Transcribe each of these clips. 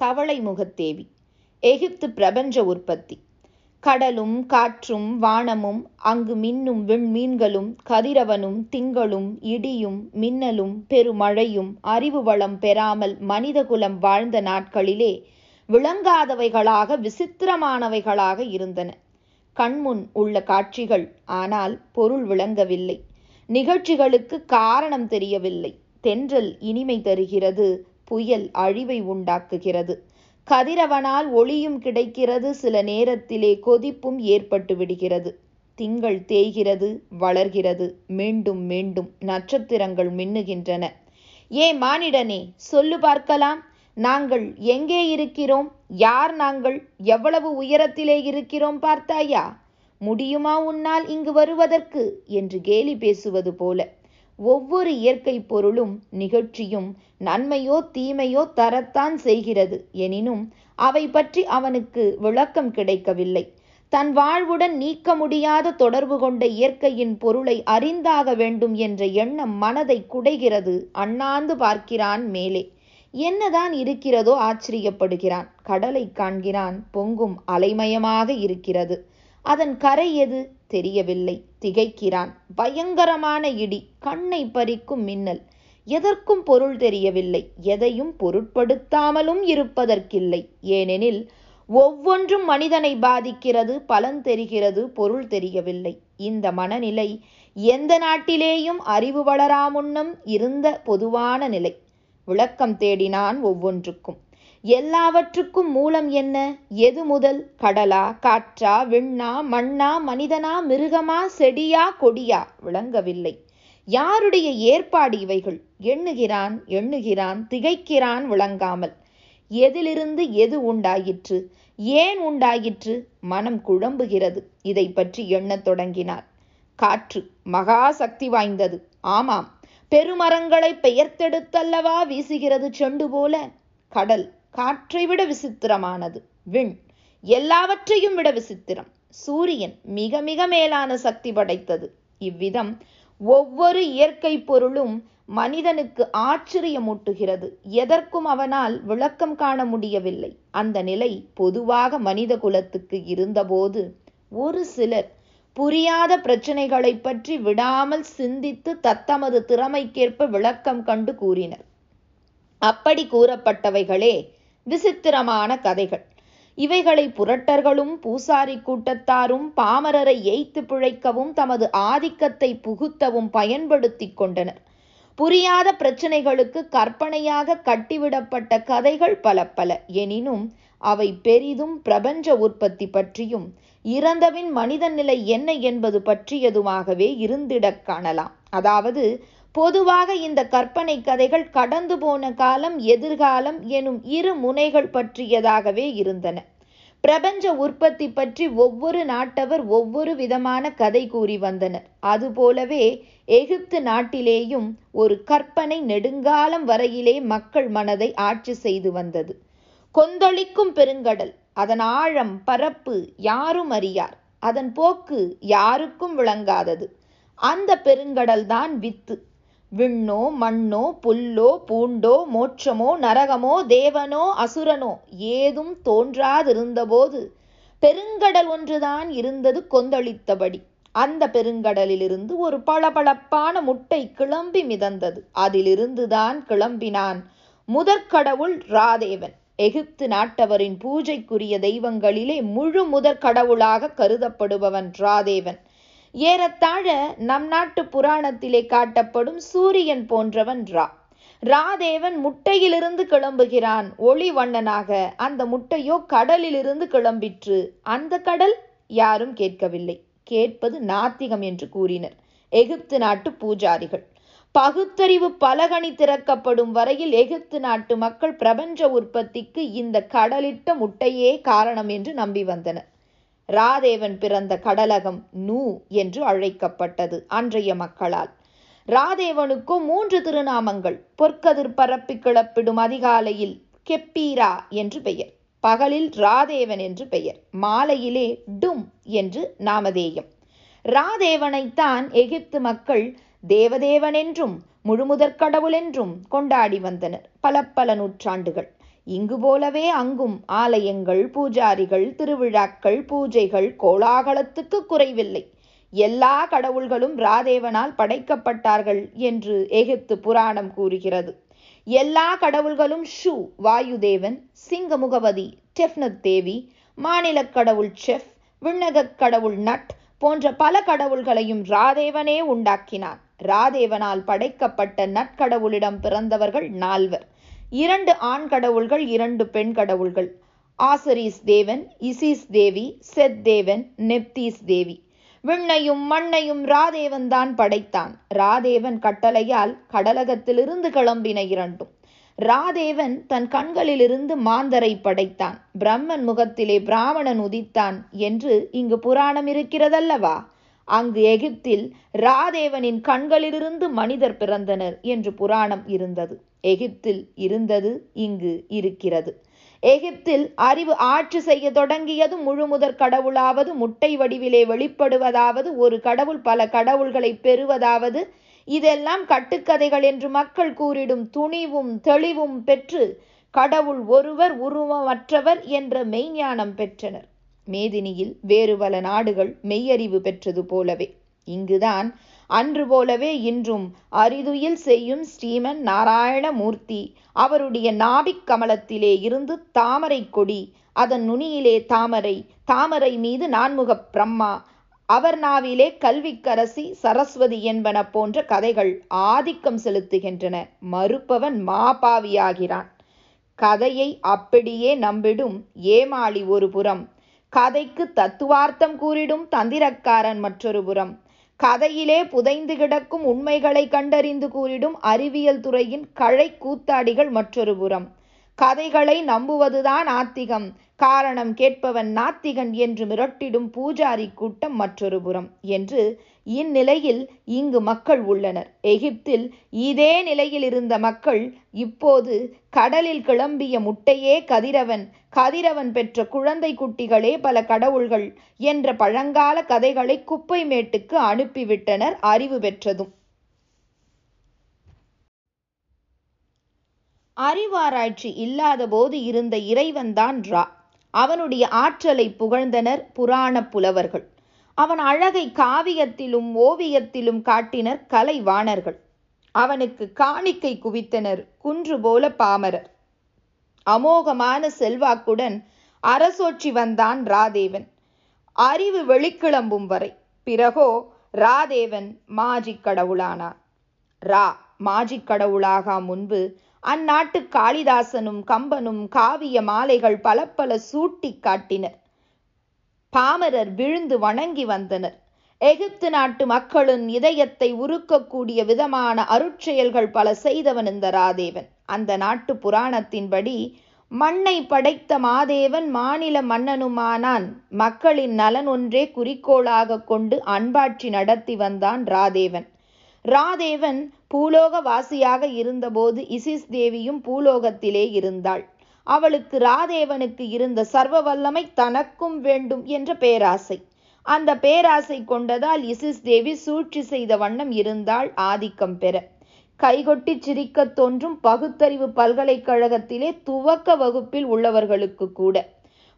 தவளை முகத்தேவி. எகிப்து பிரபஞ்ச உற்பத்தி. கடலும் காற்றும் வானமும் அங்கு மின்னும் விண்மீன்களும் கதிரவனும் திங்களும் இடியும் மின்னலும் பெருமழையும் அறிவு வளம் பெறாமல் மனிதகுலம் வாழ்ந்த நாட்களிலே விளங்காதவைகளாக விசித்திரமானவைகளாக இருந்தன. கண்முன் உள்ள காட்சிகள் ஆனால் பொருள் விளங்கவில்லை. நிகழ்ச்சிகளுக்கு காரணம் தெரியவில்லை. தென்றல் இனிமை தருகிறது. புயல் அழிவை உண்டாக்குகிறது. கதிரவனால் ஒளியும் கிடைக்கிறது. சில நேரத்திலே கொதிப்பும் ஏற்பட்டு விடுகிறது. திங்கள் தேய்கிறது வளர்கிறது. மீண்டும் மீண்டும் நட்சத்திரங்கள் மின்னுகின்றன. ஏ மானிடனே சொல்லு பார்க்கலாம். நாங்கள் எங்கே இருக்கிறோம்? யார் நாங்கள்? எவ்வளவு உயரத்திலே இருக்கிறோம் பார்த்தாயா? முடியுமா உன்னால் இங்கு வருவதற்கு? என்று கேலி பேசுவது போல. ஒவ்வொரு இயற்கை பொருளும் நிகழ்ச்சியும் நன்மையோ தீமையோ தரத்தான் செய்கிறது. எனினும் அவை பற்றி அவனுக்கு விளக்கம் கிடைக்கவில்லை. தன் வாழ்வுடன் நீக்க முடியாத தொடர்பு கொண்ட இயற்கையின் பொருளை அறிந்தாக வேண்டும் என்ற எண்ணம் மனதை குடைகிறது. அண்ணாந்து பார்க்கிறான் மேலே. என்னதான் இருக்கிறதோ ஆச்சரியப்படுகிறான். கடலை காண்கிறான். பொங்கும் அலைமயமாக இருக்கிறது. அதன் கரை எது? தெரியவில்லை. திகைக்கிறான். பயங்கரமான இடி. கண்ணை பறிக்கும் மின்னல். எதற்கும் பொருள் தெரியவில்லை. எதையும் பொருட்படுத்தாமலும் இருப்பதற்கில்லை. ஏனெனில் ஒவ்வொன்றும் மனிதனை பாதிக்கிறது பலன் தெரிகிறது பொருள் தெரியவில்லை. இந்த மனநிலை எந்த நாட்டிலேயும் அறிவு வளராமுன்னம் இருந்த பொதுவான நிலை. விளக்கம் தேடினான் ஒவ்வொன்றுக்கும். எல்லாவற்றுக்கும் மூலம் என்ன? எது முதல்? கடலா காற்றா விண்ணா மண்ணா மனிதனா மிருகமா செடியா கொடியா? விளங்கவில்லை. யாருடைய ஏற்பாடு இவைகள்? எண்ணுகிறான் எண்ணுகிறான் திகைக்கிறான் விளங்காமல். எதிலிருந்து எது உண்டாயிற்று? ஏன் உண்டாயிற்று? மனம் குழம்புகிறது. இதை பற்றி எண்ணத் தொடங்கினார். காற்று மகா சக்தி வாய்ந்தது. ஆமாம். பெருமரங்களை பெயர்த்தெடுத்தல்லவா வீசுகிறது செண்டு போல? கடல் காற்றை விட விசித்திரமானது. விண். எல்லாவற்றையும் விட விசித்திரம். சூரியன் மிக மிக மேலான சக்தி படைத்தது. இவ்விதம் ஒவ்வொரு இயற்கை பொருளும் மனிதனுக்கு ஆச்சரியமூட்டுகிறது. எதற்கும் அவனால் விளக்கம் காண முடியவில்லை. அந்த நிலை பொதுவாக மனித குலத்துக்கு இருந்தபோது ஒரு சிலர் புரியாத பிரச்சனைகளை பற்றி விடாமல் சிந்தித்து தத்தமது திறமைக்கேற்ப விளக்கம் கண்டு கூறினர். அப்படி கூறப்பட்டவைகளே விசித்திரமான கதைகள். இவைகளை புரட்டர்களும் பூசாரி கூட்டத்தாரும் பாமரரை ஏய்த்து பிழைக்கவும் தமது ஆதிக்கத்தை புகுத்தவும் பயன்படுத்தி கொண்டனர். புரியாத பிரச்சனைகளுக்கு கற்பனையாக கட்டிவிடப்பட்ட கதைகள் பல பல. எனினும் அவை பெரிதும் பிரபஞ்ச உற்பத்தி பற்றியும் இறந்தவின் மனித நிலை என்ன என்பது பற்றியதுமாகவே இருந்திடக் காணலாம். அதாவது பொதுவாக இந்த கற்பனை கதைகள் கடந்து போன காலம் எதிர்காலம் எனும் இரு முனைகள் பற்றியதாகவே இருந்தன. பிரபஞ்ச உற்பத்தி பற்றி ஒவ்வொரு நாட்டவர் ஒவ்வொரு விதமான கதை கூறி வந்தனர். அதுபோலவே எகிப்து நாட்டிலேயும் ஒரு கற்பனை நெடுங்காலம் வரையிலே மக்கள் மனதை ஆட்சி செய்து வந்தது. கொந்தளிக்கும் பெருங்கடல் அதன் ஆழம் பரப்பு யாரும் அறியார். அதன் போக்கு யாருக்கும் விளங்காதது. அந்த பெருங்கடல்தான் வித்து. விண்ணோ மண்ணோ புல்லோ பூண்டோ மோட்சமோ நரகமோ தேவனோ அசுரனோ ஏதும் தோன்றாதிருந்தபோது பெருங்கடல் ஒன்றுதான் இருந்தது கொந்தளித்தபடி. அந்த பெருங்கடலிலிருந்து ஒரு பளபளப்பான முட்டை கிளம்பி மிதந்தது. அதிலிருந்துதான் கிளம்பினான் முதற்கடவுள் ராதேவன். எகிப்து நாட்டவரின் பூஜைக்குரிய தெய்வங்களிலே முழு முதற் கடவுளாக கருதப்படுபவன் ராதேவன். ஏறத்தாழ நம் நாட்டு புராணத்திலே காட்டப்படும் சூரியன் போன்றவன் ரா. ராதேவன் முட்டையிலிருந்து கிளம்புகிறான். ஒளி வண்ணனாக அந்த முட்டையோ கடலிலிருந்து கிளம்பிற்று. அந்த கடல் யாரும் கேட்கவில்லை. கேட்பது நாத்திகம் என்று கூறினர். எகிப்து நாட்டு பூஜாரிகள். பகுத்தறிவு பலகணி திறக்கப்படும் வரையில் எகிப்து நாட்டு மக்கள் பிரபஞ்ச உற்பத்திக்கு இந்த கடலிட்ட முட்டையே காரணம் என்று நம்பி வந்தனர். ராதேவன் பிறந்த கடலகம் நூ என்று அழைக்கப்பட்டது அன்றைய மக்களால். ராதேவனுக்கும் மூன்று திருநாமங்கள் பொற்கதிர் பரப்பி கிளப்பிடும் அதிகாலையில் கெப்பீரா என்று பெயர். பகலில் ராதேவன் என்று பெயர். மாலையிலே டும் என்று நாமதேயம். ராதேவனைத்தான் எகிப்து மக்கள் தேவதேவன் என்றும் முழுமுதற் கடவுள் என்றும் கொண்டாடி வந்தனர். பல பல நூற்றாண்டுகள். இங்கு போலவே அங்கும் ஆலயங்கள் பூஜாரிகள் திருவிழாக்கள் பூஜைகள் கோலாகலத்துக்கு குறைவில்லை. எல்லா கடவுள்களும் ராதேவனால் படைக்கப்பட்டார்கள் என்று எகிப்து புராணம் கூறுகிறது. எல்லா கடவுள்களும் ஷூ வாயுதேவன் சிங்க முகவதி டெஃப்னத் தேவி மாநிலக் கடவுள் செஃப் விண்ணகக் கடவுள் நட் போன்ற பல கடவுள்களையும் ராதேவனே உண்டாக்கினான். ராதேவனால் படைக்கப்பட்ட நட்கடவுளிடம் பிறந்தவர்கள் நால்வர். இரண்டு ஆண் கடவுள்கள் இரண்டு பெண் கடவுள்கள். ஆசரிஸ் தேவன் இசிஸ் தேவி செத் தேவன் நெப்தீஸ் தேவி. விண்ணையும் மண்ணையும் ராதேவன் தான் படைத்தான். ராதேவன் கட்டளையால் கடலகத்திலிருந்து கிளம்பின இரண்டும். ராதேவன் தன் கண்களிலிருந்து மாந்தரை படைத்தான். பிரம்மன் முகத்திலே பிராமணன் உதித்தான் என்று இங்கு புராணம் இருக்கிறதல்லவா? அங்கு எகிப்தில் ராதேவனின் கண்களிலிருந்து மனிதர் பிறந்தனர் என்று புராணம் இருந்தது. எகிப்தில் இருந்தது இங்கு இருக்கிறது. எகிப்தில் அறிவு ஆட்சி செய்ய தொடங்கியது முழுமுதற் கடவுளாவது முட்டை வடிவிலே வெளிப்படுவதாவது ஒரு கடவுள் பல கடவுள்களை பெறுவதாவது இதெல்லாம் கட்டுக்கதைகள் என்று மக்கள் கூறிடும் துணிவும் தெளிவும் பெற்று கடவுள் ஒருவர் உருவமற்றவர் என்ற மெய்ஞானம் பெற்றனர். மேதினியில் வேறு பல நாடுகள் மெய்யறிவு பெற்றது போலவே. இங்குதான் அன்று போலவே இன்றும் அரிதுயில் செய்யும் ஸ்ரீமன் நாராயணமூர்த்தி அவருடைய நாபிக் கமலத்திலே இருந்து தாமரை கொடி அதன் நுனியிலே தாமரை தாமரை மீது நான்முகப் பிரம்மா அவர் நாவிலே கல்விக்கரசி சரஸ்வதி என்பன போன்ற கதைகள் ஆதிக்கம் செலுத்துகின்றன. மறுப்பவன் மாபாவியாகிறான். கதையை அப்படியே நம்பிடும் ஏமாளி ஒரு புறம் கதைக்கு தத்துவார்த்தம் கூறிடும் தந்திரக்காரன் மற்றொரு புறம். கதையிலே புதைந்து கிடக்கும் உண்மைகளை கண்டறிந்து கூறிடும் அறிவியல் துறையின் கழை கூத்தாடிகள் மற்றொரு புறம். கதைகளை நம்புவதுதான் ஆத்திகம். காரணம் கேட்பவன் நாத்திகன் என்று மிரட்டிடும் பூஜாரி கூட்டம் மற்றொரு புறம் என்று இந்நிலையில் இங்கு மக்கள் உள்ளனர். எகிப்தில் இதே நிலையில் இருந்த மக்கள் இப்போது கடலில் கிளம்பிய முட்டையே கதிரவன் கதிரவன் பெற்ற குழந்தை குட்டிகளே பல கடவுள்கள் என்ற பழங்கால கதைகளை குப்பை மேட்டுக்கு அனுப்பிவிட்டனர் அறிவு பெற்றதும். அறிவாராய்ச்சி இல்லாத போது இருந்த இறைவன்தான் ரா. அவனுடைய ஆற்றலை புகழ்ந்தனர் புராண புலவர்கள். அவன் அழகை காவியத்திலும் ஓவியத்திலும் காட்டினர் கலைவாணர்கள். அவனுக்கு காணிக்கை குவித்தனர் குன்று போல பாமரர். அமோகமான செல்வாக்குடன் அரசோற்றி வந்தான் ராதேவன். அறிவு வெளிக்கிளம்பும் வரை. பிறகோ ராதேவன் மாஜிக் கடவுளானான். ரா மாஜிக் கடவுளாகா முன்பு அந்நாட்டு காளிதாசனும் கம்பனும் காவிய மாலைகள் பல பல சூட்டி காட்டினர். பாமரர் விழுந்து வணங்கி வந்தனர். எகிப்து நாட்டு மக்களின் இதயத்தை உருக்கக்கூடிய விதமான அருட்செயல்கள் பல செய்தவன் இந்த ராதேவன். அந்த நாட்டு புராணத்தின்படி மண்ணை படைத்த மாதேவன் மாநில மன்னனுமானான். மக்களின் நலன் ஒன்றே குறிக்கோளாக கொண்டு அன்பாட்சி நடத்தி வந்தான் ராதேவன். ராதேவன் பூலோக வாசியாக இருந்தபோது இசிஸ் தேவியும் பூலோகத்திலே இருந்தாள். அவளுக்கு ராதேவனுக்கு இருந்த சர்வ வல்லமை தனக்கும் வேண்டும் என்ற பேராசை. அந்த பேராசை கொண்டதால் இசிஸ் தேவி சூழ்ச்சி செய்த வண்ணம் இருந்தாள் ஆதிக்கம் பெற. கைகொட்டி சிரிக்கத் தோன்றும் பகுத்தறிவு பல்கலைக்கழகத்திலே துவக்க வகுப்பில் உள்ளவர்களுக்கு கூட.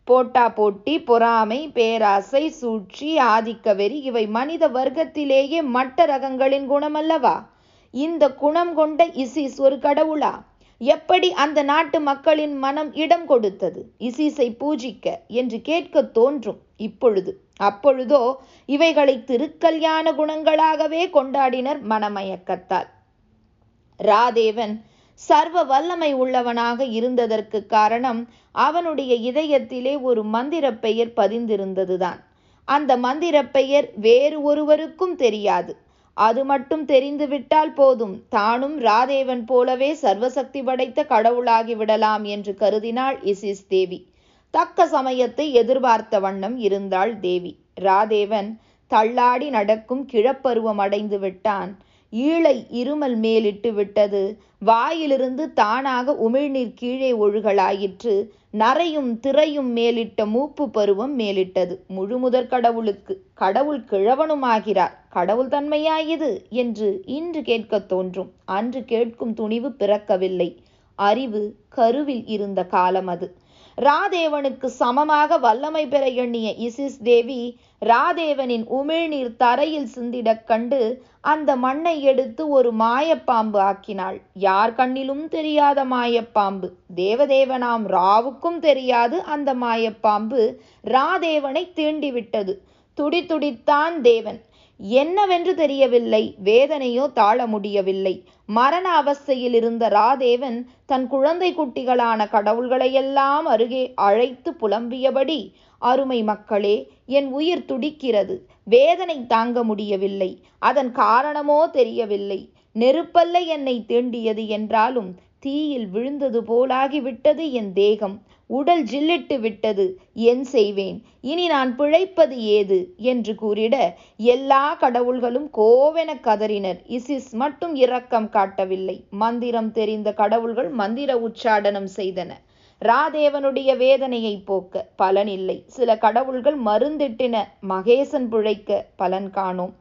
போட்டா போட்டி பொறாமை பேராசை சூழ்ச்சி ஆதிக்க வெறி இவை மனித வர்க்கத்திலேயே மட்ட ரகங்களின் குணமல்லவா? இந்த குணம் கொண்ட இசிஸ் ஒரு கடவுளா? எப்படி அந்த நாட்டு மக்களின் மனம் இடம் கொடுத்தது? இசிஸை பூஜிக்க என்று கேட்க தோன்றும் இப்பொழுது. அப்பொழுதோ இவைகளை திருக்கல்யாண குணங்களாகவே கொண்டாடினர் மனமயக்கத்தால். ராதேவன் சர்வ வல்லமை உள்ளவனாக இருந்ததற்கு காரணம் அவனுடைய இதயத்திலே ஒரு மந்திர பெயர் பதிந்திருந்ததுதான். அந்த மந்திர பெயர் வேறு ஒருவருக்கும் தெரியாது. அது மட்டும் தெரிந்துவிட்டால் போதும். தானும் ராதேவன் போலவே சர்வசக்தி படைத்த கடவுளாகி விடலாம் என்று கருதினாள் இசிஸ் தேவி. தக்க சமயத்தை எதிர்பார்த்த வண்ணம் இருந்தாள் தேவி. ராதேவன் தள்ளாடி நடக்கும் கிழப்பருவம் அடைந்து விட்டான். ஈழை இருமல் மேலிட்டு விட்டது. வாயிலிருந்து தானாக உமிழ்நீர் கீழே ஒழுகலாயிற்று. நரையும் திரையும் மேலிட்ட மூப்பு பருவம் மேலிட்டது. முழுமுதற் கடவுளுக்கு கடவுள் கிழவனுமாகிறார். கடவுள் தன்மையாயிது என்று இன்று கேட்கத் தோன்றும். அன்று கேட்கும் துணிவு பிறக்கவில்லை. அறிவு கருவில் இருந்த காலம் அது. ராதேவனுக்கு சமமாக வல்லமை பெற எண்ணிய இசிஸ் தேவி ராதேவனின் உமிழ்நீர் தரையில் சிந்திடக் கண்டு அந்த மண்ணை எடுத்து ஒரு மாயப்பாம்பு ஆக்கினாள். யார் கண்ணிலும் தெரியாத மாயப்பாம்பு. தேவதேவனாம் ராவுக்கும் தெரியாது. அந்த மாயப்பாம்பு ராதேவனை தீண்டிவிட்டது. துடி துடித்தான் தேவன். என்னவென்று தெரியவில்லை. வேதனையோ தாழ முடியவில்லை. மரண அவஸ்தையில் இருந்த ராதேவன் தன் குழந்தை குட்டிகளான கடவுள்களையெல்லாம் அருகே அழைத்து புலம்பியபடி அருமை மக்களே என் உயிர் துடிக்கிறது. வேதனை தாங்க முடியவில்லை. அதன் காரணமோ தெரியவில்லை. நெருப்பல்ல என்னை தீண்டியது என்றாலும் தீயில் விழுந்தது போலாகிவிட்டது என் தேகம். உடல் ஜில்லிட்டு விட்டது. என் செய்வேன். இனி நான் பிழைப்பது ஏது என்று கூறிட எல்லா கடவுள்களும் கோவென கதறினர். இசிஸ் மட்டும் இரக்கம் காட்டவில்லை. மந்திரம் தெரிந்த கடவுள்கள் மந்திர உச்சாடனம் செய்தன. ராதேவனுடைய வேதனையை போக்க பலனில்லை சில கடவுள்கள் மருந்திட்டின மகேசன் பிழைக்க பலன் காணோம்.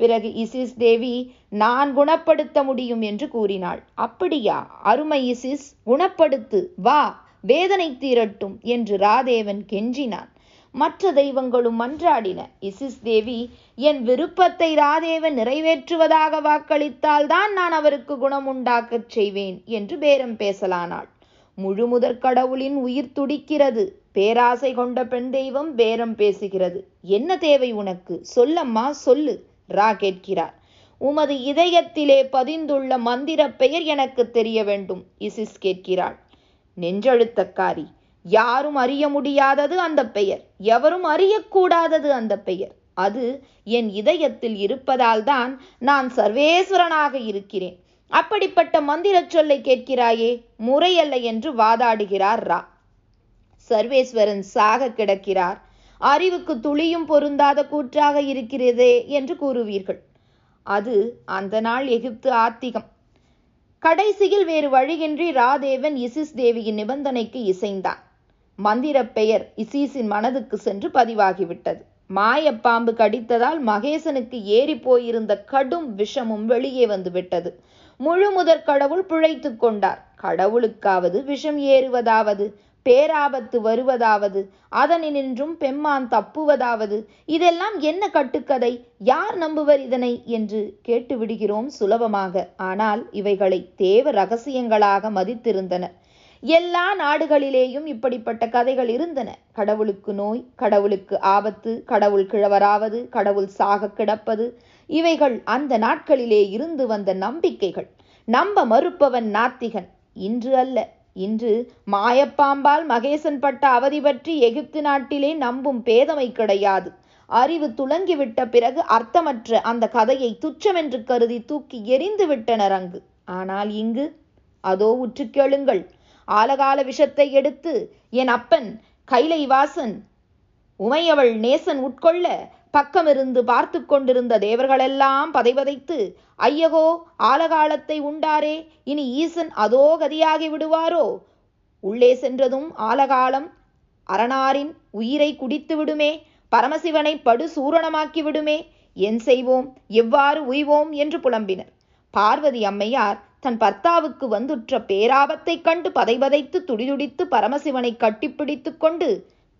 பிறகு இசிஸ் தேவி நான் குணப்படுத்த முடியும் என்று கூறினாள். அப்படியா? அருமை இசிஸ் குணப்படுத்து. வா! வேதனை தீரட்டும் என்று ராதேவன் கெஞ்சினான். மற்ற தெய்வங்களும் மன்றாடின இசிஸ் தேவி என் விருப்பத்தை ராதேவன் நிறைவேற்றுவதாக வாக்களித்தால்தான் நான் அவருக்கு குணம் உண்டாக்கச் செய்வேன் என்று பேரம் பேசலானாள். முழுமுதற் கடவுளின் உயிர் துடிக்கிறது. பேராசை கொண்ட பெண் தெய்வம் பேரம் பேசுகிறது. என்ன தேவை உனக்கு? சொல்லம்மா சொல்லு ரா கேட்கிறார். உமது இதயத்திலே பதிந்துள்ள மந்திர பெயர் எனக்கு தெரிய வேண்டும் இசிஸ் கேட்கிறாள். நெஞ்செழுத்தக்காரி. யாரும் அறிய முடியாதது அந்த பெயர். எவரும் அறியக்கூடாதது அந்த பெயர். அது என் இதயத்தில் இருப்பதால் தான் நான் சர்வேஸ்வரனாக இருக்கிறேன். அப்படிப்பட்ட மந்திரச் சொல்லை கேட்கிறாயே முறையல்ல என்று வாதாடுகிறார் ரா. சர்வேஸ்வரன் சாக கிடக்கிறார். அறிவுக்கு துளியும் பொருந்தாத கூற்றாக இருக்கிறதே என்று கூறுவீர்கள். அது அந்த நாள் எகிப்து ஆத்திகம். கடைசியில் வேறு வழியின்றி ராதேவன் இசிஸ் தேவியின் நிபந்தனைக்கு இசைந்தான். மந்திர பெயர் இசீஸின் மனதுக்கு சென்று பதிவாகிவிட்டது. மாயப்பாம்பு கடித்ததால் மகேசனுக்கு ஏறி போயிருந்த கடும் விஷமும் வெளியே வந்து விட்டது முழு முதற் கடவுள் பிழைத்து கொண்டார். கடவுளுக்காவது விஷம் ஏறுவதாவது. பேராபத்து வருவதாவது அதனினின்றும் பெம்மான் தப்புவதாவது இதெல்லாம் என்ன கட்டுக்கதை? யார் நம்புவர் இதனை? என்று கேட்டுவிடுகிறோம் சுலபமாக. ஆனால் இவைகளை தேவ ரகசியங்களாக மதித்திருந்தனர் எல்லா நாடுகளிலேயும் இப்படிப்பட்ட கதைகள் இருந்தன. கடவுளுக்கு நோய் கடவுளுக்கு ஆபத்து கடவுள் கிழவராவது கடவுள் சாக கிடப்பது இவைகள் அந்த நாட்களிலே இருந்து வந்த நம்பிக்கைகள். நம்ப மறுப்பவன் நாத்திகன். இன்று அல்ல. இன்று மாயப்பாம்பால் மகேசன் பட்ட அவதி பற்றி எகிப்து நாட்டிலே நம்பும் பேதமை கிடையாது. அறிவு துளங்கிவிட்ட பிறகு அர்த்தமற்ற அந்த கதையை துச்சமென்று கருதி தூக்கி எரிந்து விட்டனர் அங்கு. ஆனால் இங்கு அதோ உற்று கேளுங்கள். ஆலகால விஷத்தை எடுத்து என் அப்பன் கைலை வாசன் உமையவள் நேசன் உட்கொள்ள பக்கமிருந்து பார்த்து கொண்டிருந்த தேவர்களெல்லாம் பதைபதைத்து ஐயகோ ஆலகாலத்தை உண்டாரே இனி ஈசன் அதோ கதியாகி விடுவாரோ? உள்ளே சென்றதும் ஆலகாலம் அரணாரின் உயிரை குடித்து விடுமே பரமசிவனை படு சூரணமாக்கி விடுமே என் செய்வோம் எவ்வாறு உய்வோம்? என்று புலம்பினர். பார்வதி அம்மையார் தன் பர்த்தாவுக்கு வந்துற்ற பேராபத்தைக் கண்டு பதைபதைத்து துடிதுடித்து பரமசிவனை கட்டிப்பிடித்து கொண்டு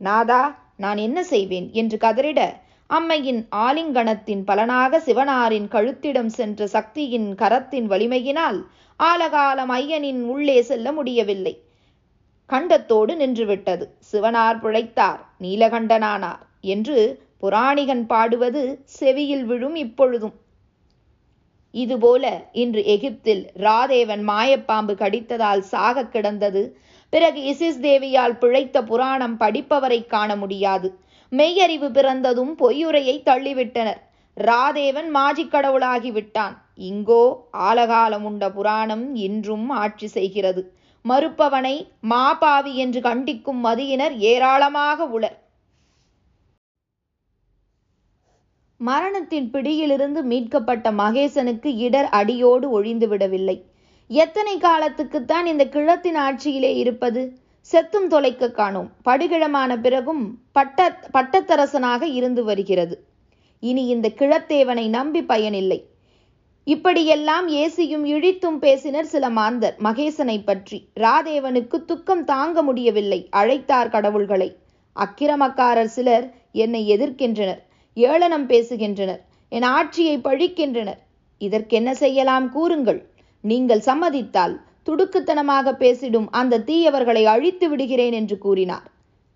நாதா நான் என்ன செய்வேன்? என்று கதறிட அம்மையின் ஆலிங்கனத்தின் பலனாக சிவனாரின் கழுத்திடம் சென்ற சக்தியின் கரத்தின் வலிமையினால் ஆலகாலம் ஐயனின் உள்ளே செல்ல முடியவில்லை. கண்டத்தோடு நின்றுவிட்டது. சிவனார் பிழைத்தார். நீலகண்டனானார் என்று புராணிகன் பாடுவது செவியில் விழும் இப்பொழுதும். இதுபோல இன்று எகிப்தில் ராதேவன் மாயப்பாம்பு கடித்ததால் சாக கிடந்தது. பிறகு இசிஸ் தேவியால் பிழைத்த புராணம் படிப்பவரை காண முடியாது. மெய்யறிவு பிறந்ததும் பொய்யுரையை தள்ளிவிட்டனர். ராதேவன் மாஜிக் விட்டான். இங்கோ ஆலகாலம் உண்ட புராணம் இன்றும் ஆட்சி செய்கிறது. மறுப்பவனை மாபாவி என்று கண்டிக்கும் மதியினர் ஏராளமாக உளர். மரணத்தின் பிடியிலிருந்து மீட்கப்பட்ட மகேசனுக்கு இடர் அடியோடு ஒழிந்து விடவில்லை எத்தனை காலத்துக்குத்தான் இந்த கிழத்தின் ஆட்சியிலே இருப்பது? செத்தும் தொலைக்க காணோம். படுகிழமான பிறகும் பட்ட பட்டத்தரசனாக இருந்து வருகிறது. இனி இந்த கிழத்தேவனை நம்பி பயனில்லை. இப்படியெல்லாம் ஏசியும் இழித்தும் பேசினர் சில மாந்தர் மகேசனை பற்றி. ராதேவனுக்கு துக்கம் தாங்க முடியவில்லை அழைத்தார் கடவுள்களை. அக்கிரமக்காரர் சிலர் என்னை எதிர்க்கின்றனர் ஏளனம் பேசுகின்றனர் என் ஆட்சியை பழிக்கின்றனர். இதற்கென்ன செய்யலாம் கூறுங்கள். நீங்கள் சம்மதித்தால் துடுக்குத்தனமாக பேசிடும் அந்த தீயவர்களை அழித்து விடுகிறேன் என்று கூறினார்.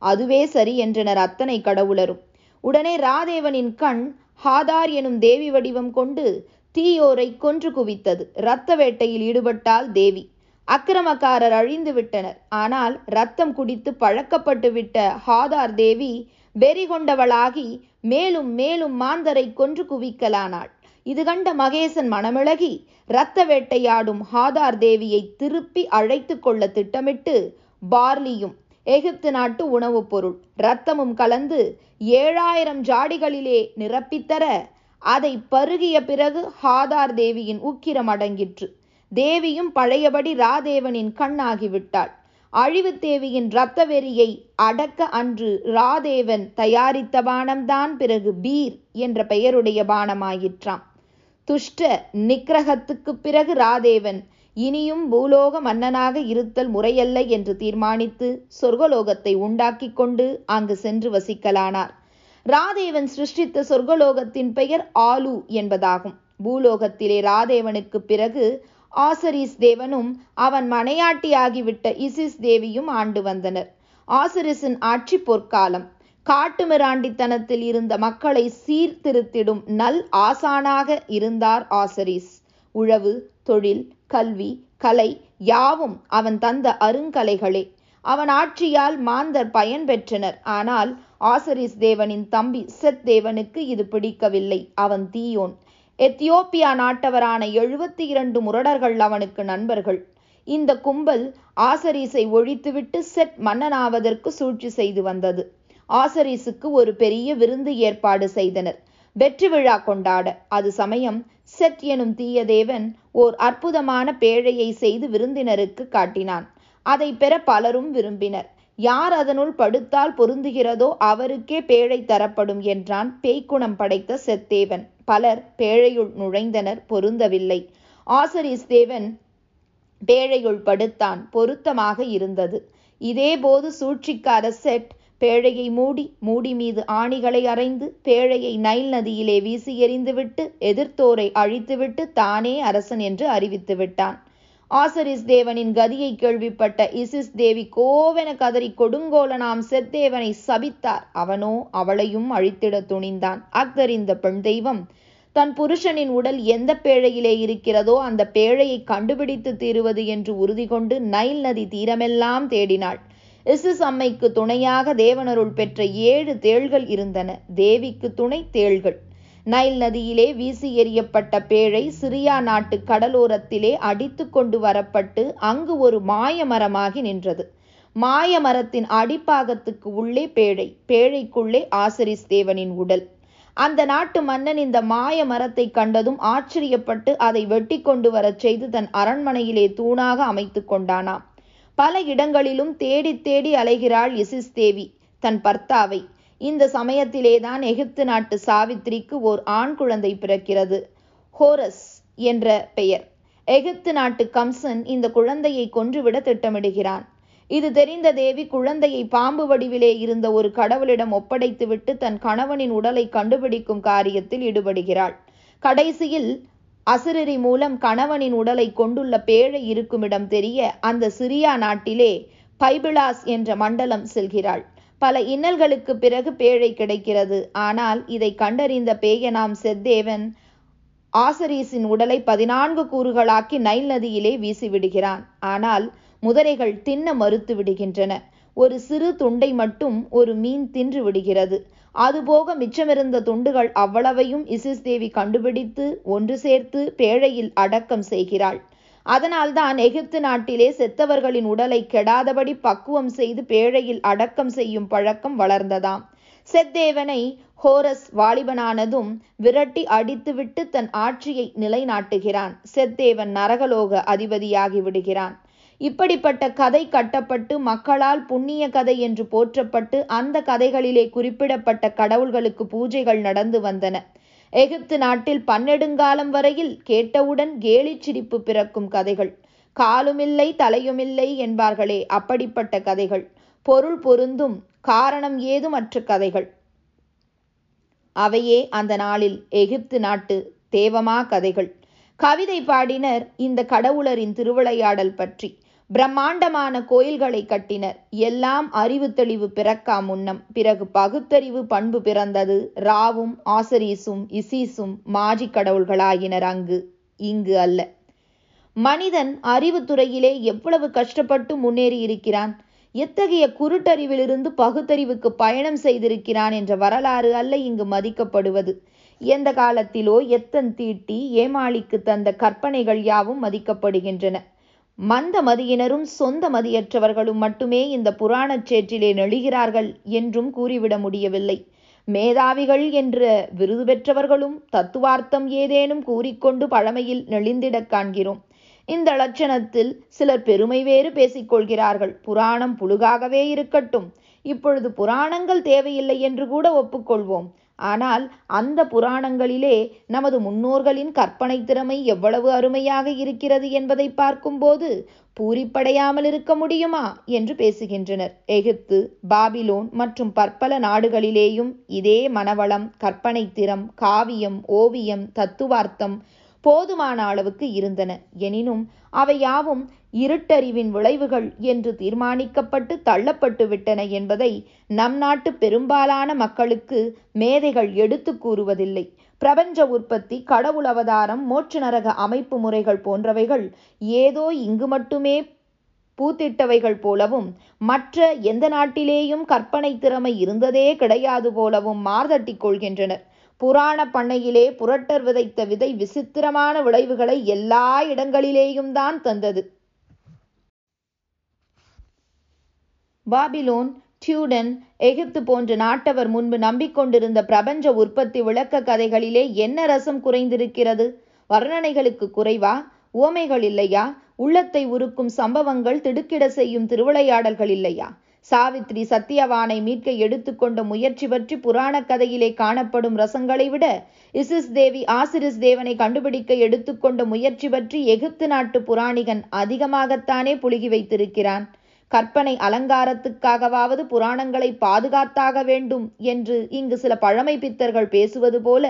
அதுவே சரி என்றனர் அத்தனை கடவுளரும். உடனே ராதேவனின் கண் ஹாதார் எனும் தேவி வடிவம் கொண்டு தீயோரை கொன்று குவித்தது. இரத்த வேட்டையில் ஈடுபட்டால் தேவி. அக்கிரமக்காரர் அழிந்து விட்டனர். ஆனால் ரத்தம் குடித்து பழக்கப்பட்டு விட்ட ஹாதார் தேவி வெறி கொண்டவளாகி மேலும் மேலும் மாந்தரை கொன்று குவிக்கலானாள். இது கண்ட மகேசன் மனமிழகி இரத்த வேட்டையாடும் ஹாதார் தேவியை திருப்பி அழைத்து கொள்ள திட்டமிட்டு பார்லியும் எகிப்து நாட்டு உணவுப் பொருள் இரத்தமும் கலந்து ஏழாயிரம் ஜாடிகளிலே நிரப்பித்தர அதை பருகிய பிறகு ஹாதார் தேவியின் உக்கிரம் அடங்கிற்று. தேவியும் பழையபடி ராதேவனின் கண்ணாகிவிட்டாள் அழிவு தேவியின் இரத்த வெறியை அடக்க அன்று ராதேவன் தயாரித்த பானம்தான் பிறகு பீர் என்ற பெயருடைய பானமாயிற்றாம். துஷ்ட நிக்கிரகத்துக்கு பிறகு ராதேவன் இனியும் பூலோக மன்னனாக இருத்தல் முறையல்ல என்று தீர்மானித்து சொர்க்கலோகத்தை உண்டாக்கி கொண்டு அங்கு சென்று வசிக்கலானார். ராதேவன் சிருஷ்டித்த சொர்க்கலோகத்தின் பெயர் ஆலு என்பதாகும். பூலோகத்திலே ராதேவனுக்கு பிறகு ஆசரிஸ் தேவனும் அவன் மனையாட்டியாகிவிட்ட இசிஸ் தேவியும் ஆண்டு வந்தனர். ஆசரிஸின் ஆட்சி பொற்காலம் காட்டுமிராண்டித்தனத்தில் இருந்த மக்களை சீர்திருத்திடும் நல் ஆசானாக இருந்தார் ஆசரிஸ். உழவு தொழில் கல்வி கலை யாவும் அவன் தந்த அருங்கலைகளே. அவன் ஆட்சியால் மாந்தர் பயன் பெற்றனர். ஆனால் ஆசரிஸ் தேவனின் தம்பி செத் தேவனுக்கு இது பிடிக்கவில்லை. அவன் தீயோன். எத்தியோப்பியா நாட்டவரான எழுபத்தி இரண்டு முரடர்கள் அவனுக்கு நண்பர்கள். இந்த கும்பல் ஆசரிஸை ஒழித்துவிட்டு செட் மன்னனாவதற்கு சூழ்ச்சி செய்து வந்தது. ஆசரிஸுக்கு ஒரு பெரிய விருந்து ஏற்பாடு செய்தனர். வெற்றி விழா கொண்டாட அது சமயம் செட் எனும் தீயதேவன் ஓர் அற்புதமான பேழையை செய்து விருந்தினருக்கு காட்டினான். அதை பெற பலரும் விரும்பினர். யார் அதனுள் படுத்தால் பொருந்துகிறதோ அவருக்கே பேழை தரப்படும் என்றான் பேய்க்குணம் படைத்த செத்தேவன் பலர் பேழையுள் நுழைந்தனர் பொருந்தவில்லை. ஆசரிஸ் தேவன் பேழையுள் படுத்தான் பொருத்தமாக இருந்தது. இதேபோது சூழ்ச்சிக்கார செட் பேழையை மூடி மூடி மீது ஆணிகளை அறைந்து பேழையை நைல் நதியிலே வீசி எறிந்துவிட்டு எதிர்த்தோரை அழித்துவிட்டு தானே அரசன் என்று அறிவித்து விட்டான். ஆசரிஸ் தேவனின் கதியை கேள்விப்பட்ட இசிஸ் தேவி கோவென கதறி கொடுங்கோலனாம் செத்தேவனை சபித்தார். அவனோ அவளையும் அழித்திட துணிந்தான். அக்தறிந்த பெண் தெய்வம். தன் புருஷனின் உடல் எந்த பேழையிலே இருக்கிறதோ அந்த பேழையை கண்டுபிடித்து தீருவது என்று உறுதி கொண்டு நைல் நதி தீரமெல்லாம் தேடினாள். இசிஸ் அம்மைக்கு துணையாக தேவனருள் பெற்ற ஏழு தேள்கள் இருந்தன. தேவிக்கு துணை தேள்கள். நைல் நதியிலே வீசி எறியப்பட்ட பேழை சிரியா நாட்டு கடலோரத்திலே அடித்து கொண்டு வரப்பட்டு அங்கு ஒரு மாயமரமாகி நின்றது. மாயமரத்தின் அடிப்பாகத்துக்கு உள்ளே பேழை. பேழைக்குள்ளே ஆசரிஸ் தேவனின் உடல். அந்த நாட்டு மன்னன் இந்த மாய மரத்தை கண்டதும் ஆச்சரியப்பட்டு அதை வெட்டி கொண்டு வரச் செய்து தன் அரண்மனையிலே தூணாக அமைத்து கொண்டானாம். பல இடங்களிலும் தேடி தேடி அலைகிறாள் இசிஸ் தேவி தன் பர்த்தாவை. இந்த சமயத்திலேதான் எகிப்து நாட்டு சாவித்திரிக்கு ஓர் ஆண் குழந்தை பிறக்கிறது. ஹோரஸ் என்ற பெயர். எகிப்து நாட்டு கம்சன் இந்த குழந்தையை கொன்றுவிட திட்டமிடுகிறான். இது தெரிந்த தேவி குழந்தையை பாம்பு வடிவிலே இருந்த ஒரு கடவுளிடம் ஒப்படைத்துவிட்டு தன் கணவனின் உடலை கண்டுபிடிக்கும் காரியத்தில் ஈடுபடுகிறாள். கடைசியில் அசுரரி மூலம் கணவனின் உடலை கொண்டுள்ள பேழை இருக்குமிடம் தெரிய அந்த சிரியா நாட்டிலே பைபிளாஸ் என்ற மண்டலம் செல்கிறாள். பல இன்னல்களுக்கு பிறகு பேழை கிடைக்கிறது. ஆனால் இதை கண்டறிந்த பேயனாம் செத்தேவன் ஆசரீஸின் உடலை பதினான்கு கூறுகளாக்கி நைல் நதியிலே வீசிவிடுகிறான். ஆனால் முதலைகள் தின்ன மறுத்து விடுகின்றன. ஒரு சிறு துண்டை மட்டும் ஒரு மீன் தின்று விடுகிறது. அதுபோக மிச்சமிருந்த துண்டுகள் அவ்வளவையும் இசிஸ் தேவி கண்டுபிடித்து ஒன்று சேர்த்து பேழையில் அடக்கம் செய்கிறாள். அதனால்தான் எகிப்து நாட்டிலே செத்தவர்களின் உடலை கெடாதபடி பக்குவம் செய்து பேழையில் அடக்கம் செய்யும் பழக்கம் வளர்ந்ததாம். செத்தேவனை ஹோரஸ் வாலிபனானதும் விரட்டி அடித்துவிட்டு தன் ஆட்சியை நிலைநாட்டுகிறான். செத்தேவன் நரகலோக அதிபதியாகி விடுகிறான். இப்படிப்பட்ட கதை கட்டப்பட்டு மக்களால் புண்ணிய கதை என்று போற்றப்பட்டு அந்த கதைகளிலே குறிப்பிடப்பட்ட கடவுள்களுக்கு பூஜைகள் நடந்து வந்தன. எகிப்து நாட்டில் பன்னெடுங்காலம் வரையில் கேட்டவுடன் கேலிச் சிரிப்பு பிறக்கும் கதைகள். காலுமில்லை தலையுமில்லை என்பார்களே அப்படிப்பட்ட கதைகள். பொருள் பொருந்தும் காரணம் ஏதுமற்ற கதைகள். அவையே அந்த நாளில் எகிப்து நாட்டு தேவமா கதைகள். கவிதை பாடினர் இந்த கடவுளரின் திருவிளையாடல் பற்றி. பிரம்மாண்டமான கோயில்களை கட்டினர். எல்லாம் அறிவு தெளிவு பிறக்கா முன்னம். பிறகு பகுத்தறிவு பண்பு பிறந்தது. ராவும் ஆசரீசும் இசீசும் மாஜி கடவுள்களாயினர் அங்கு. இங்கு அல்ல. மனிதன் அறிவு துறையிலே எவ்வளவு கஷ்டப்பட்டு முன்னேறி இருக்கிறான். எத்தகைய குருட்டறிவிலிருந்து பகுத்தறிவுக்கு பயணம் செய்திருக்கிறான் என்ற வரலாறு அல்ல இங்கு மதிக்கப்படுவது. எந்த காலத்திலோ எத்தன் தீட்டி ஏமாளிக்கு தந்த கற்பனைகள் யாவும் மதிக்கப்படுகின்றன. மந்த மதியினரும் சொந்த மதியற்றவர்களும் மட்டுமே இந்த புராணச் சேற்றிலே நெழுகிறார்கள் என்றும் கூறிவிட முடியவில்லை. மேதாவிகள் என்ற விருது பெற்றவர்களும் தத்துவார்த்தம் ஏதேனும் கூறிக்கொண்டு பழமையில் நெளிந்திடக் காண்கிறோம். இந்த லட்சணத்தில் சிலர் பெருமை வேறு பேசிக்கொள்கிறார்கள். புராணம் புழுகாகவே இருக்கட்டும். இப்பொழுது புராணங்கள் தேவையில்லை என்று கூட ஒப்புக்கொள்வோம். ஆனால் அந்த புராணங்களிலே நமது முன்னோர்களின் கற்பனை திறமை எவ்வளவு அருமையாக இருக்கிறது என்பதை பார்க்கும்போது பூரிப்படையாமல் இருக்க முடியுமா என்று பேசுகின்றனர். எகிப்து பாபிலோன் மற்றும் பற்பல நாடுகளிலேயும் இதே மனவளம் கற்பனை திறம் காவியம் ஓவியம் தத்துவார்த்தம் போதுமான அளவுக்கு இருந்தன. எனினும் அவை யாவும் இருட்டறிவின் விளைவுகள் என்று தீர்மானிக்கப்பட்டு தள்ளப்பட்டு விட்டன என்பதை நம் நாட்டு பெரும்பாலான மக்களுக்கு மேதைகள் எடுத்து கூறுவதில்லை. பிரபஞ்ச உற்பத்தி கடவுள் அவதாரம் மோட்ச நரக அமைப்பு முறைகள் போன்றவைகள் ஏதோ இங்கு மட்டுமே பூத்திட்டவைகள் போலவும் மற்ற எந்த நாட்டிலேயும் கற்பனை திறமை இருந்ததே கிடையாது போலவும் மார்தட்டிக் கொள்கின்றனர். புராண பண்ணையிலே புரட்டர் விதைத்த விதை விசித்திரமான விளைவுகளை எல்லா இடங்களிலேயும் தான் தந்தது. பாபிலோன் டியூடன் எகிப்து போன்ற நாட்டவர் முன்பு நம்பிக்கொண்டிருந்த பிரபஞ்ச உற்பத்தி விளக்க கதைகளிலே என்ன ரசம் குறைந்திருக்கிறது? வர்ணனைகளுக்கு குறைவா? ஓமைகள் இல்லையா? உள்ளத்தை உருக்கும் சம்பவங்கள் திடுக்கிட செய்யும் திருவிளையாடல்கள் இல்லையா? சாவித்ரி சத்தியவானை மீட்க எடுத்துக்கொண்ட முயற்சி பற்றி புராண கதையிலே காணப்படும் ரசங்களை விட இசிஸ் தேவி ஆசிரிஸ் தேவனை கண்டுபிடிக்க எடுத்துக்கொண்ட முயற்சி பற்றி எகிப்து நாட்டு புராணிகன் அதிகமாகத்தானே புழுகி வைத்திருக்கிறான். கற்பனை அலங்காரத்துக்காகவாவது புராணங்களை பாதுகாத்தாக வேண்டும் என்று இங்கு சில பழமை பித்தர்கள் பேசுவது போல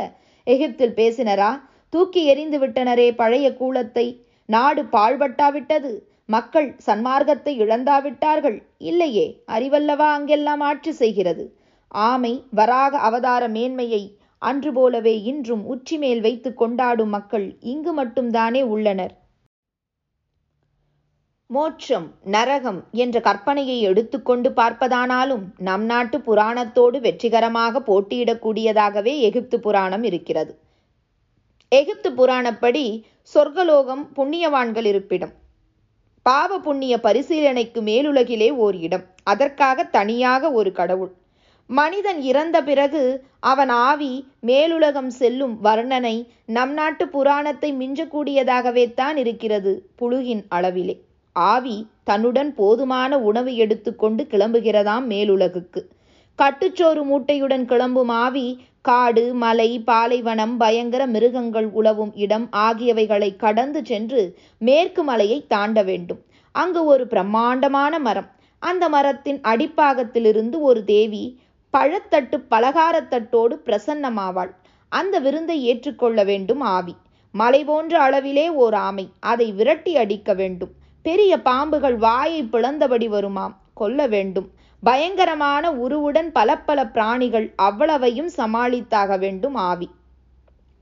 எகிப்தில் பேசினரா? தூக்கி எறிந்து விட்டனரே பழைய கூலத்தை. நாடு பாழ்பட்டாவிட்டது. மக்கள் சன்மார்க்கத்தை இழந்தாவிட்டார்கள். இல்லையே அறிவல்லவா அங்கெல்லாம் ஆட்சி செய்கிறது? ஆமை வராக அவதார மேன்மையை அன்று போலவே இன்றும் உச்சி மேல் வைத்து கொண்டாடும் மக்கள் இங்கு மட்டும்தானே உள்ளனர். மோட்சம் நரகம் என்ற கற்பனையை எடுத்துக்கொண்டு பார்ப்பதானாலும் நம் நாட்டு புராணத்தோடு வெற்றிகரமாக போட்டியிடக்கூடியதாகவே எகிப்து புராணம் இருக்கிறது. எகிப்து புராணப்படி சொர்க்கலோகம் புண்ணியவான்கள் இருப்பிடம். பாவ புண்ணிய பரிசீலனைக்கு மேலுலகிலே ஓர் இடம். அதற்காக தனியாக ஒரு கடவுள். மனிதன் இறந்த பிறகு அவன் ஆவி மேலுலகம் செல்லும் வர்ணனை நம் நாட்டு புராணத்தை மிஞ்சக்கூடியதாகவே தான் இருக்கிறது புழுகின் அளவிலே. ஆவி தன்னுடன் போதுமான உணவு எடுத்துக்கொண்டு கிளம்புகிறதாம் மேலுலகுக்கு. கட்டுச்சோறு மூட்டையுடன் கிளம்பும் ஆவி காடு மலை பாலைவனம் பயங்கர மிருகங்கள் உழவும் இடம் ஆகியவைகளை கடந்து சென்று மேற்கு மலையை தாண்ட வேண்டும். அங்கு ஒரு பிரம்மாண்டமான மரம். அந்த மரத்தின் அடிப்பாகத்திலிருந்து ஒரு தேவி பழத்தட்டு பலகாரத்தட்டோடு பிரசன்னமாவாள். அந்த விருந்தை ஏற்றுக்கொள்ள வேண்டும் ஆவி. மலை போன்ற அளவிலே ஓர் ஆமை. அதை விரட்டி அடிக்க வேண்டும். பெரிய பாம்புகள் வாயை பிளந்தபடி வருமாம். கொல்ல வேண்டும். பயங்கரமான உருவுடன் பல பல பிராணிகள் அவ்வளவையும் சமாளித்தாக வேண்டும் ஆவி.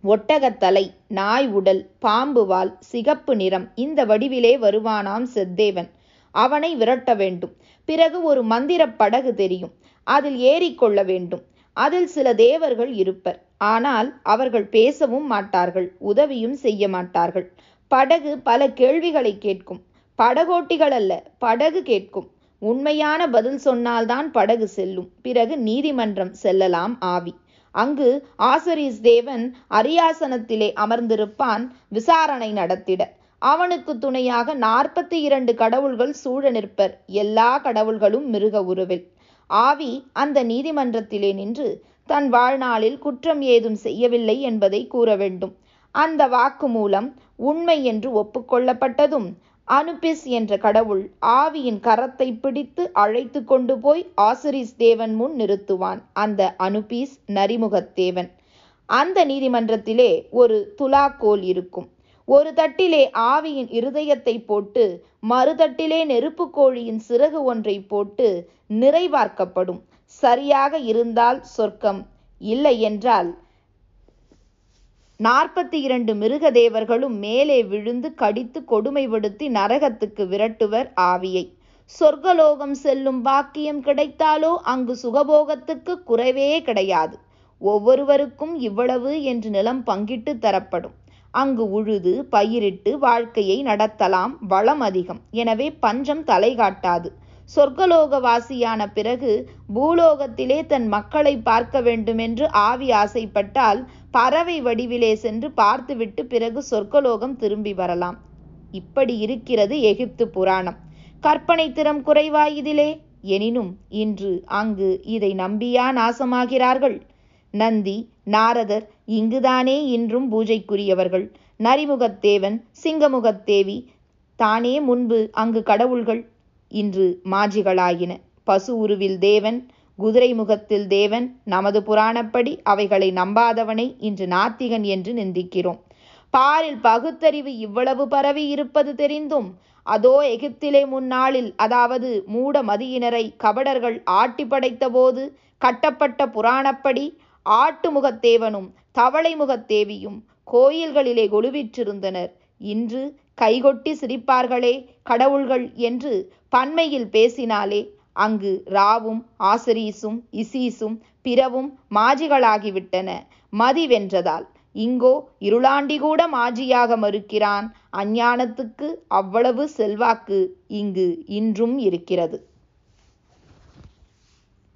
ஒட்டகத்தலை நாய் உடல் பாம்பு வால் சிகப்பு நிறம் இந்த வடிவிலே வருவானாம் செத்தேவன். அவனை விரட்ட வேண்டும். பிறகு ஒரு மந்திர படகு தெரியும். அதில் ஏறிக்கொள்ள வேண்டும். அதில் சில தேவர்கள் இருப்பர். ஆனால் அவர்கள் பேசவும் மாட்டார்கள். உதவியும் செய்ய மாட்டார்கள். படகு பல கேள்விகளை கேட்கும். படகோட்டிகள் அல்ல படகு கேட்கும். உண்மையான பதில் சொன்னால்தான் படகு செல்லும். பிறகு நீதிமன்றம் செல்லலாம் ஆவி. அங்கு ஆசரிஸ் தேவன் அரியாசனத்திலே அமர்ந்திருப்பான் விசாரணை நடத்திட. அவனுக்கு துணையாக நாற்பத்தி இரண்டு கடவுள்கள் சூழ நிற்பர். எல்லா கடவுள்களும் மிருக உருவில். ஆவி அந்த நீதிமன்றத்திலே நின்று தன் வாழ்நாளில் குற்றம் ஏதும் செய்யவில்லை என்பதை கூற வேண்டும். அந்த வாக்குமூலம் உண்மை என்று ஒப்புக்கொள்ளப்பட்டதும் அனுபிஸ் என்ற கடவுள் ஆவியின் கரத்தை பிடித்து அழைத்து கொண்டு போய் ஆசிரிஸ் தேவன் முன் நிறுத்துவான். அந்த அனுபீஸ் நரிமுகத்தேவன் அந்த நீதிமன்றத்திலே ஒரு துலாக்கோல் இருக்கும். ஒரு தட்டிலே ஆவியின் இருதயத்தை போட்டு மறுதட்டிலே நெருப்பு கோழியின் சிறகு ஒன்றை போட்டு நிறைவார்க்கப்படும். சரியாக இருந்தால் சொர்க்கம். இல்லை என்றால் நாற்பத்தி இரண்டு மிருக தேவர்களும் மேலே விழுந்து கடித்து கொடுமைப்படுத்தி நரகத்துக்கு விரட்டுவர் ஆவியை. சொர்க்கலோகம் செல்லும் பாக்கியம் கிடைத்தாலோ அங்கு சுகபோகத்துக்கு குறைவே கிடையாது. ஒவ்வொருவருக்கும் இவ்வளவு என்று நிலம் பங்கிட்டு தரப்படும். அங்கு உழுது பயிரிட்டு வாழ்க்கையை நடத்தலாம் வளம் அதிகம். எனவே பஞ்சம் தலை காட்டாது. சொர்க்கலோகவாசியான பிறகு பூலோகத்திலே தன் மக்களை பார்க்க வேண்டுமென்று ஆவி ஆசைப்பட்டால் பறவை வடிவிலே சென்று பார்த்துவிட்டு பிறகு சொர்க்கலோகம் திரும்பி வரலாம். இப்படி இருக்கிறது எகிப்து புராணம். கற்பனை திறம் குறைவாயிதிலே எனினும் இன்று அங்கு இதை நம்பியா நாசமாகிறார்கள்? நந்தி நாரதர் இங்குதானே இன்றும் பூஜைக்குரியவர்கள். நரிமுகத்தேவன் சிங்கமுகத்தேவி தானே முன்பு அங்கு கடவுள்கள். இன்று மாஜிகளாயின. பசு உருவில் தேவன் குதிரை முகத்தில் தேவன் நமது புராணப்படி அவைகளை நம்பாதவனை இன்று நாத்திகன் என்று நிந்திக்கிறோம். பாரில் பகுத்தறிவு இவ்வளவு பரவி இருப்பது தெரிந்தும் அதோ எகிப்திலே முன்னாளில் அதாவது மூட மதியினரை கபடர்கள் ஆட்டி படைத்த போது கட்டப்பட்ட புராணப்படி ஆட்டு முகத்தேவனும் தவளை முகத்தேவியும் கோயில்களிலே கொலுவிற்றிருந்தனர் இன்று கைகொட்டி சிரிப்பார்களே கடவுள்கள் என்று பன்மையில் பேசினாலே அங்கு ராவும் ஆசிரீசும் இசீசும் பிறவும் மாஜிகளாகிவிட்டன. மதி வென்றதால் இங்கோ இருளாண்டி கூட மாஜியாக மறுக்கிறான். அஞ்ஞானத்துக்கு அவ்வளவு செல்வாக்கு இங்கு இன்றும் இருக்கிறது.